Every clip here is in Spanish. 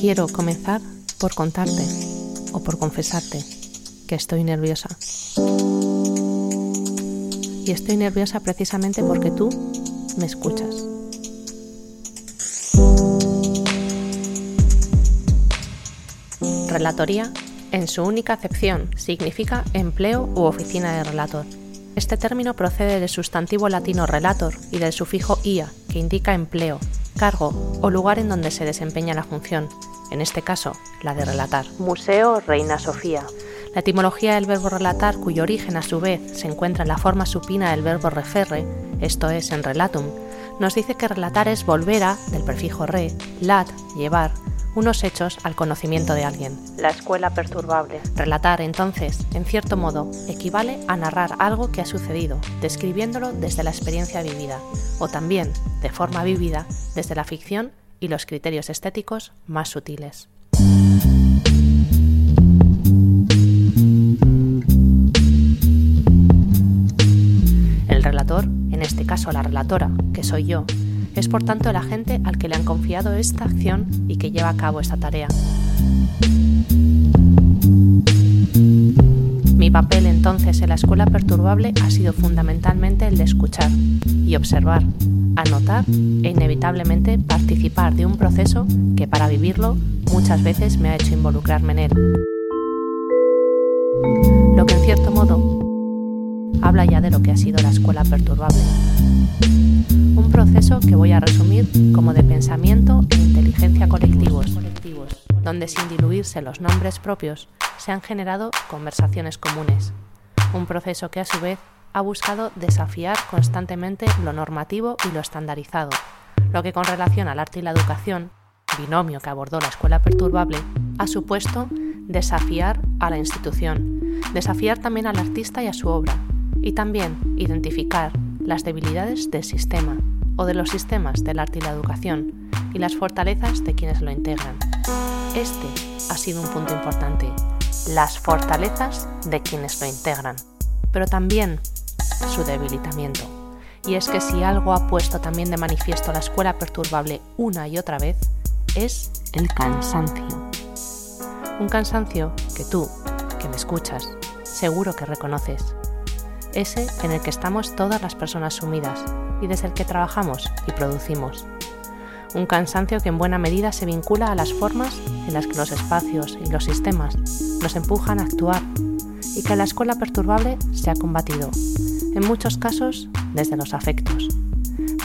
Quiero comenzar por contarte o por confesarte que estoy nerviosa. Y estoy nerviosa precisamente porque tú me escuchas. Relatoría, en su única acepción, significa empleo u oficina de relator. Este término procede del sustantivo latino relator y del sufijo ia, que indica empleo, cargo o lugar en donde se desempeña la función, en este caso, la de relatar. Museo Reina Sofía. La etimología del verbo relatar, cuyo origen a su vez se encuentra en la forma supina del verbo referre, esto es, en relatum, nos dice que relatar es volver a, del prefijo re, lat, llevar, unos hechos al conocimiento de alguien. La escuela perturbable. Relatar, entonces, en cierto modo, equivale a narrar algo que ha sucedido, describiéndolo desde la experiencia vivida, o también, de forma vivida, desde la ficción y los criterios estéticos más sutiles. El relator, en este caso la relatora, que soy yo, es por tanto el agente al que le han confiado esta acción y que lleva a cabo esta tarea. Mi papel entonces en la escuela perturbable ha sido fundamentalmente el de escuchar y observar, anotar e inevitablemente participar de un proceso que para vivirlo muchas veces me ha hecho involucrarme en él. Lo que en cierto modo habla ya de lo que ha sido la escuela perturbable. Un proceso que voy a resumir como de pensamiento e inteligencia colectivos, donde sin diluirse los nombres propios se han generado conversaciones comunes. Un proceso que a su vez ha buscado desafiar constantemente lo normativo y lo estandarizado, lo que con relación al arte y la educación, binomio que abordó la escuela perturbable, ha supuesto desafiar a la institución, desafiar también al artista y a su obra, y también identificar las debilidades del sistema o de los sistemas del arte y la educación y las fortalezas de quienes lo integran. Este ha sido un punto importante, las fortalezas de quienes lo integran, pero también su debilitamiento. Y es que si algo ha puesto también de manifiesto la escuela perturbable una y otra vez, es el cansancio. Un cansancio que tú, que me escuchas, seguro que reconoces ese en el que estamos todas las personas sumidas y desde el que trabajamos y producimos. Un cansancio que en buena medida se vincula a las formas en las que los espacios y los sistemas nos empujan a actuar y que la escuela perturbable se ha combatido, en muchos casos desde los afectos,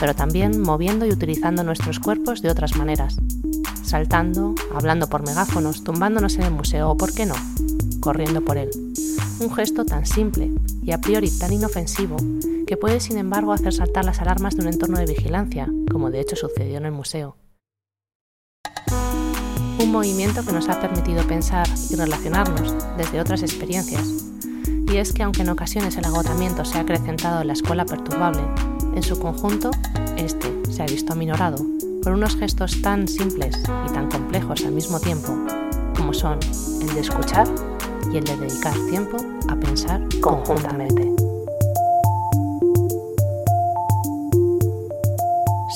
pero también moviendo y utilizando nuestros cuerpos de otras maneras, saltando, hablando por megáfonos, tumbándonos en el museo o, por qué no, corriendo por él. Un gesto tan simple y a priori tan inofensivo que puede sin embargo hacer saltar las alarmas de un entorno de vigilancia, como de hecho sucedió en el museo. Un movimiento que nos ha permitido pensar y relacionarnos desde otras experiencias. Y es que aunque en ocasiones el agotamiento se ha acrecentado en la escuela perturbable, en su conjunto, este se ha visto aminorado por unos gestos tan simples y tan complejos al mismo tiempo, como son el de escuchar y el de dedicar tiempo a pensar conjuntamente.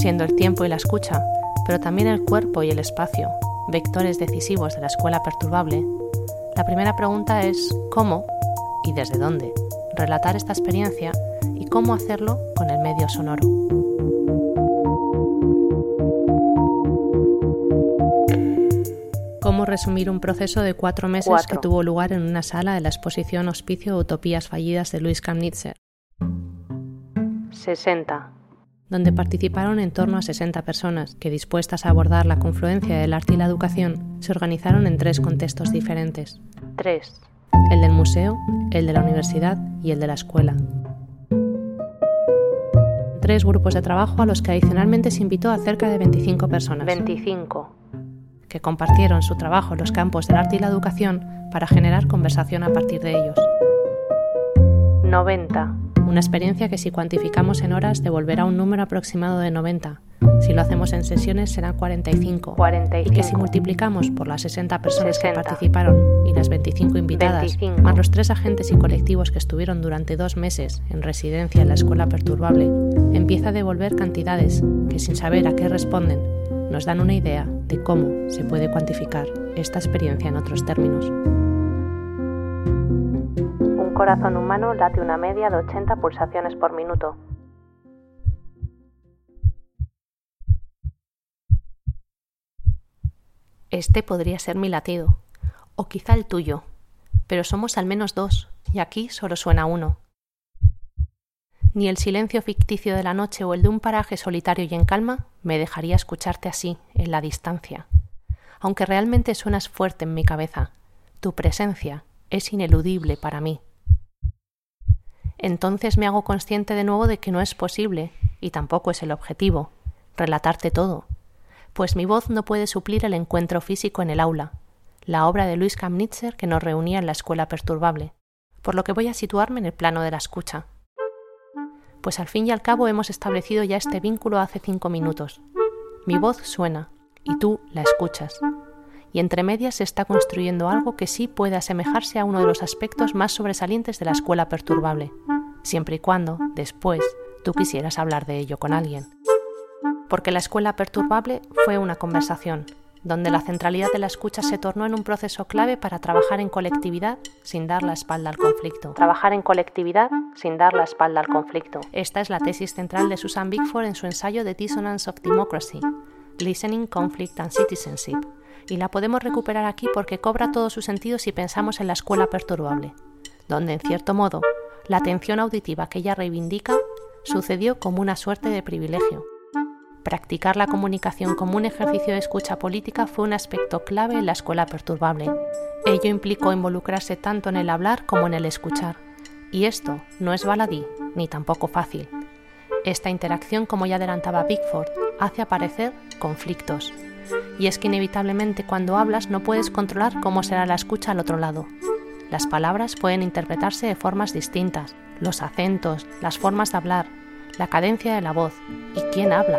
Siendo el tiempo y la escucha, pero también el cuerpo y el espacio, vectores decisivos de la escuela perturbable, la primera pregunta es cómo y desde dónde relatar esta experiencia y cómo hacerlo con el medio sonoro. Cómo resumir un proceso de cuatro meses que tuvo lugar en una sala de la exposición Hospicio Utopías Fallidas de Luis Kamnitzer. 60. Donde participaron en torno a 60 personas que, dispuestas a abordar la confluencia del arte y la educación, se organizaron en tres contextos diferentes. 3. El del museo, el de la universidad y el de la escuela. Tres grupos de trabajo a los que adicionalmente se invitó a cerca de 25 personas. 25 que compartieron su trabajo en los campos del arte y la educación para generar conversación a partir de ellos. 90. Una experiencia que si cuantificamos en horas devolverá un número aproximado de 90. Si lo hacemos en sesiones serán 45. 45. Y que si multiplicamos por las 60 personas que participaron y las 25 invitadas, más los tres agentes y colectivos que estuvieron durante dos meses en residencia en la escuela perturbable, empieza a devolver cantidades que sin saber a qué responden nos dan una idea de cómo se puede cuantificar esta experiencia en otros términos. Un corazón humano late una media de 80 pulsaciones por minuto. Este podría ser mi latido, o quizá el tuyo, pero somos al menos dos, y aquí solo suena uno. Ni el silencio ficticio de la noche o el de un paraje solitario y en calma me dejaría escucharte así, en la distancia. Aunque realmente suenas fuerte en mi cabeza, tu presencia es ineludible para mí. Entonces me hago consciente de nuevo de que no es posible, y tampoco es el objetivo, relatarte todo, pues mi voz no puede suplir el encuentro físico en el aula, la obra de Luis Kamnitzer que nos reunía en la escuela perturbable, por lo que voy a situarme en el plano de la escucha. Pues al fin y al cabo hemos establecido ya este vínculo hace cinco minutos. Mi voz suena y tú la escuchas. Y entre medias se está construyendo algo que sí puede asemejarse a uno de los aspectos más sobresalientes de la escuela perturbable, siempre y cuando, después, tú quisieras hablar de ello con alguien porque la escuela perturbable fue una conversación, donde la centralidad de la escucha se tornó en un proceso clave para trabajar en colectividad sin dar la espalda al conflicto. Trabajar en colectividad sin dar la espalda al conflicto. Esta es la tesis central de Susan Bickford en su ensayo The Dissonance of Democracy, Listening, Conflict and Citizenship, y la podemos recuperar aquí porque cobra todo su sentido si pensamos en la escuela perturbable, donde en cierto modo la atención auditiva que ella reivindica sucedió como una suerte de privilegio Practicar la comunicación como un ejercicio de escucha política fue un aspecto clave en la escuela perturbable. Ello implicó involucrarse tanto en el hablar como en el escuchar. Y esto no es baladí, ni tampoco fácil. Esta interacción, como ya adelantaba Pickford, hace aparecer conflictos. Y es que inevitablemente cuando hablas no puedes controlar cómo será la escucha al otro lado. Las palabras pueden interpretarse de formas distintas, los acentos, las formas de hablar, la cadencia de la voz y quién habla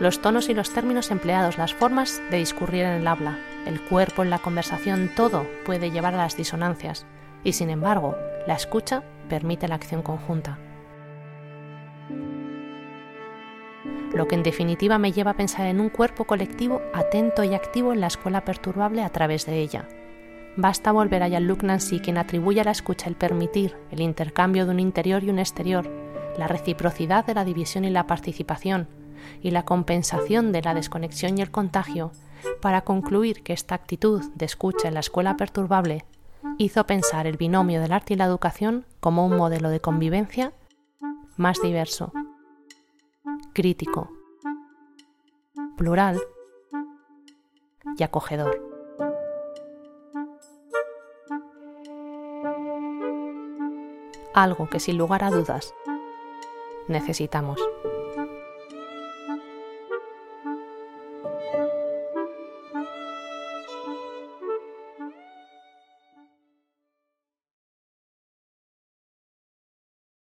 los tonos y los términos empleados, las formas de discurrir en el habla, el cuerpo en la conversación, todo puede llevar a las disonancias, y sin embargo, la escucha permite la acción conjunta. Lo que en definitiva me lleva a pensar en un cuerpo colectivo atento y activo en la escuela perturbable a través de ella. Basta volver a Jean-Luc Nancy, quien atribuye a la escucha el permitir el intercambio de un interior y un exterior, la reciprocidad de la división y la participación, y la compensación de la desconexión y el contagio para concluir que esta actitud de escucha en la escuela perturbable hizo pensar el binomio del arte y la educación como un modelo de convivencia más diverso, crítico, plural y acogedor. Algo que sin lugar a dudas necesitamos.